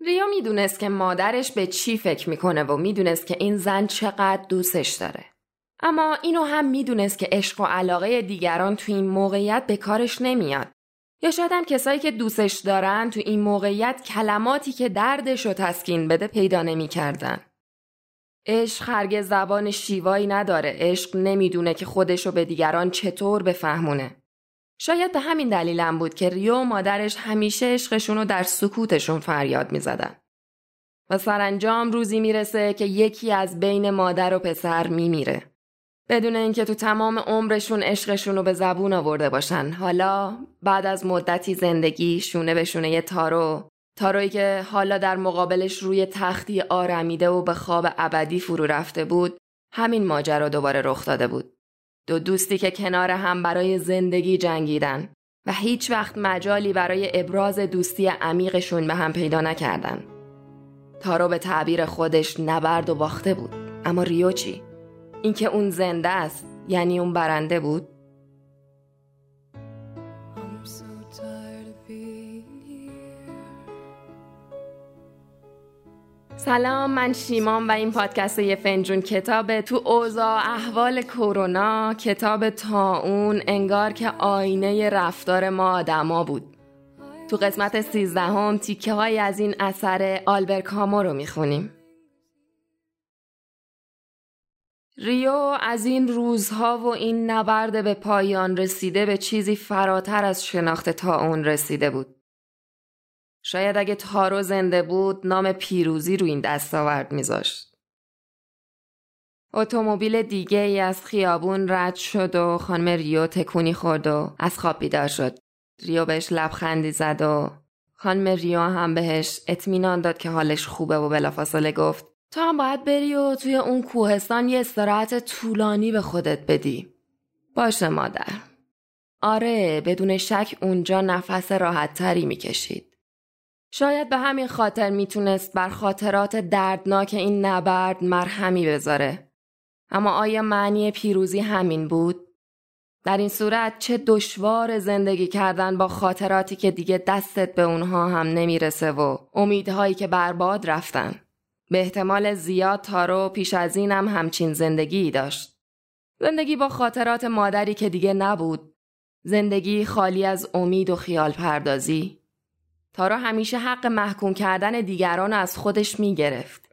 ریو می‌دونست که مادرش به چی فکر می‌کنه و می‌دونست که این زن چقدر دوستش داره. اما اینو هم می‌دونست که عشق و علاقه دیگران تو این موقعیت به کارش نمیاد. یا شاید هم کسایی که دوستش دارن تو این موقعیت کلماتی که دردش رو تسکین بده پیدا نمی‌کردن. عشق هرگز زبان شیوایی نداره. عشق نمی‌دونه که خودشو به دیگران چطور بفهمونه. شاید به همین دلیلم بود که ریو و مادرش همیشه عشقشون رو در سکوتشون فریاد می‌زدن. و سرانجام روزی می‌رسه که یکی از بین مادر و پسر میمیره. بدون اینکه تو تمام عمرشون عشقشون رو به زبون آورده باشن. حالا بعد از مدتی زندگی شونه به شونه تارو تارویی که حالا در مقابلش روی تختی آرمیده و به خواب ابدی فرو رفته بود همین ماجرا دوباره رخ داده بود. دو دوستی که کنار هم برای زندگی جنگیدن و هیچ وقت مجالی برای ابراز دوستی عمیقشون به هم پیدا نکردن. تارو به تعبیر خودش نبرد و باخته بود. اما ریو چی؟ اینکه اون زنده است یعنی اون برنده بود؟ سلام من شیمان و این پادکست یه فنجون کتاب تو اوضاع احوال کرونا کتاب تاون انگار که آینه رفتار ما آدما بود. تو قسمت سیزدهم تیکه های از این اثر آلبر کامو رو می‌خونیم. ریو از این روزها و این نبرد به پایان رسیده به چیزی فراتر از شناخت تا اون رسیده بود. شاید اگه تارو زنده بود نام پیروزی رو این دستاورد میذاشت. اتومبیل دیگه ای از خیابون رد شد و خانم ریو تکونی خورد و از خواب بیدار شد. ریو بهش لبخندی زد و خانم ریو هم بهش اطمینان داد که حالش خوبه و بلافاصله گفت تو هم باید بری و توی اون کوهستان یه استراحت طولانی به خودت بدی. باشه مادر. آره بدون شک اونجا نفس راحتتری می‌کشید. شاید به همین خاطر می‌تونست بر خاطرات دردناک این نبرد مرهمی بذاره. اما آیا معنی پیروزی همین بود؟ در این صورت چه دشوار زندگی کردن با خاطراتی که دیگه دستت به اونها هم نمی‌رسه و امیدهایی که برباد رفتن. به احتمال زیاد تارو پیش از اینم همچین زندگی داشت. زندگی با خاطرات مادری که دیگه نبود. زندگی خالی از امید و خیال پردازی. تارو همیشه حق محکوم کردن دیگران از خودش می گرفت.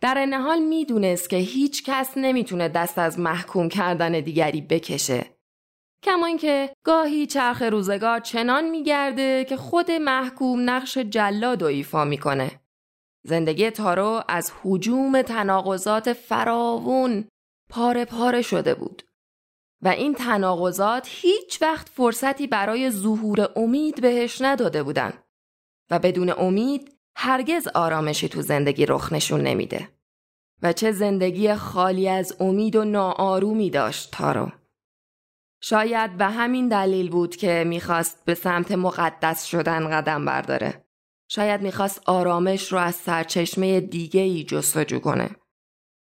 در این حال می دونست که هیچ کس نمی‌تونه دست از محکوم کردن دیگری بکشه. کما اینکه گاهی چرخ روزگار چنان میگرده که خود محکوم نقش جلاد و ایفا می‌کنه. زندگی تارو از حجوم تناقضات فراوون پاره پاره شده بود و این تناقضات هیچ وقت فرصتی برای ظهور امید بهش نداده بودن و بدون امید هرگز آرامشی تو زندگی رخ نشون نمیده و چه زندگی خالی از امید و ناآرومی داشت تارو شاید به همین دلیل بود که می‌خواست به سمت مقدس شدن قدم برداره شاید می‌خواست آرامش رو از سرچشمه دیگه ای جستجو کنه.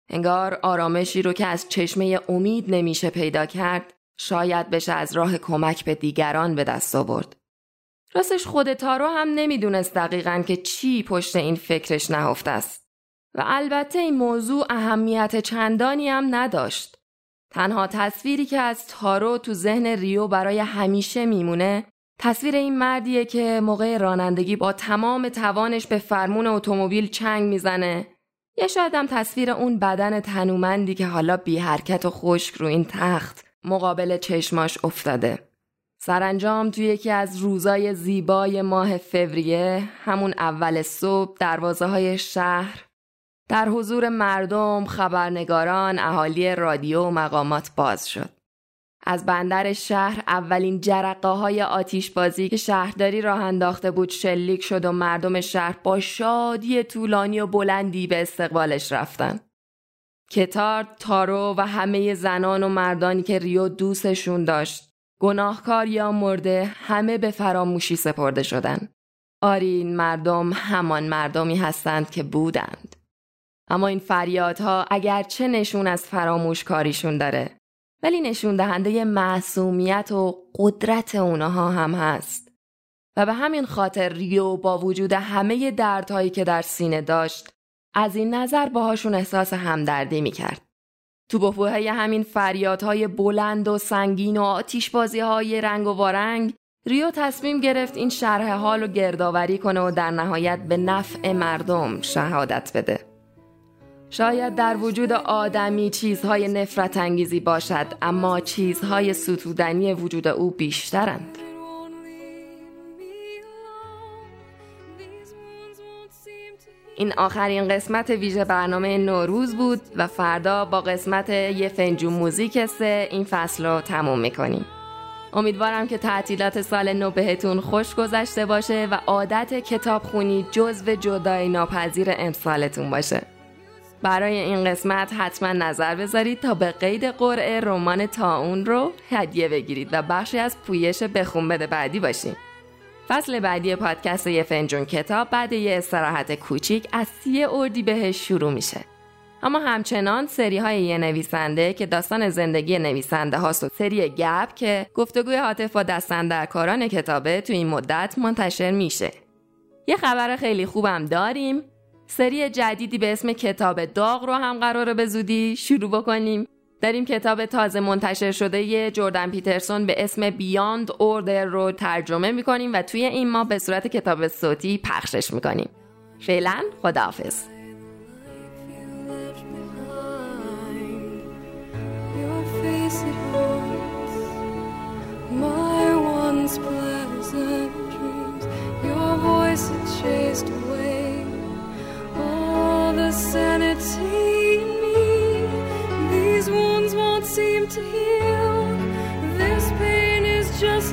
انگار آرامشی رو که از چشمه امید نمیشه پیدا کرد شاید بشه از راه کمک به دیگران به دست آورد. راستش خود تارو هم نمی‌دونست دقیقا که چی پشت این فکرش نهفته است. و البته این موضوع اهمیت چندانی هم نداشت. تنها تصویری که از تارو تو ذهن ریو برای همیشه میمونه تصویر این مردیه که موقع رانندگی با تمام توانش به فرمون اتومبیل چنگ می‌زنه یا شاید هم تصویر اون بدن تنومندی که حالا بی حرکت و خشک رو این تخت مقابل چشماش افتاده. سرانجام توی یکی از روزای زیبای ماه فوریه همون اول صبح دروازه های شهر در حضور مردم، خبرنگاران، اهالی رادیو و مقامات باز شد. از بندر شهر اولین جرقه های آتیش بازی که شهرداری راه انداخته بود شلیک شد و مردم شهر با شادی طولانی و بلندی به استقبالش رفتن. کتار، تارو و همه زنان و مردانی که ریو دوستشون داشت گناهکار یا مرده همه به فراموشی سپرده شدن. آرین مردم همان مردمی هستند که بودند. اما این فریادها اگرچه نشون از فراموش کاریشون داره ولی نشون دهنده معصومیت و قدرت اونها هم هست. و به همین خاطر ریو با وجود همه دردهایی که در سینه داشت از این نظر باهاشون احساس همدردی می‌کرد. تو بفوهای همین فریادهای بلند و سنگین و آتیشبازی های رنگ و وارنگ ریو تصمیم گرفت این شرح حال رو گردآوری کنه و در نهایت به نفع مردم شهادت بده. شاید در وجود آدمی چیزهای نفرت انگیزی باشد اما چیزهای ستودنی وجود او بیشترند. این آخرین قسمت ویژه برنامه نوروز بود و فردا با قسمت یه فنجون موزیک سه این فصل رو تموم می‌کنیم. امیدوارم که تعطیلات سال نو بهتون خوش گذشته باشه و عادت کتاب خونی جزو جدای ناپذیر امسالتون باشه. برای این قسمت حتما نظر بذارید تا به قید قرعه رمان تاون رو هدیه بگیرید و بخشی از پویش بخون بده بعدی باشیم. فصل بعدی پادکست یه فنجون کتاب بعد یه استراحت کوچیک از سی اردی بهش شروع میشه. اما همچنان سری های یه نویسنده که داستان زندگی نویسنده هاست و سری گپ که گفتگوی حاطف با کاران کتابه تو این مدت منتشر میشه. یه خبر خیلی خوبم داریم. سری جدیدی به اسم کتاب داغ رو هم قراره به زودی شروع بکنیم داریم کتاب تازه منتشر شده یه جردن پیترسون به اسم بیاند اوردر رو ترجمه می‌کنیم و توی این ما به صورت کتاب صوتی پخشش می‌کنیم. فعلا خداحافظ. Is just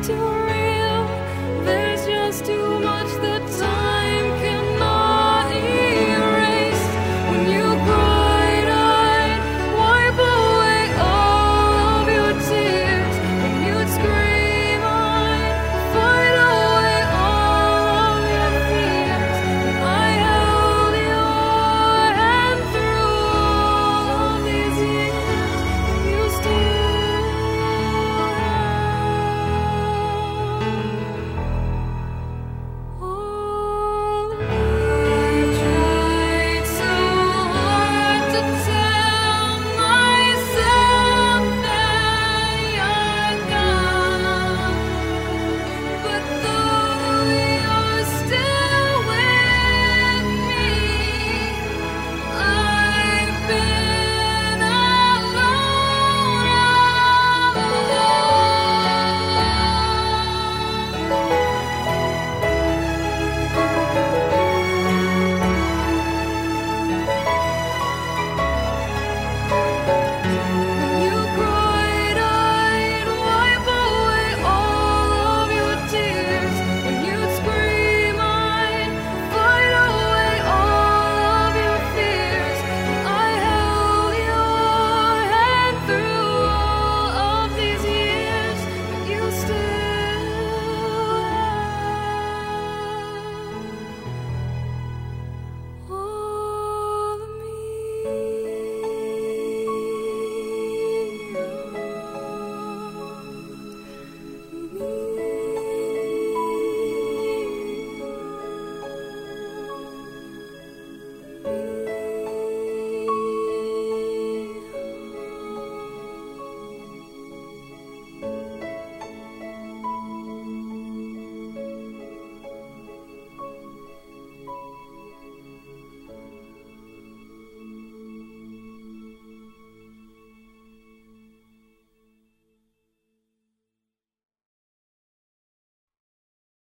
still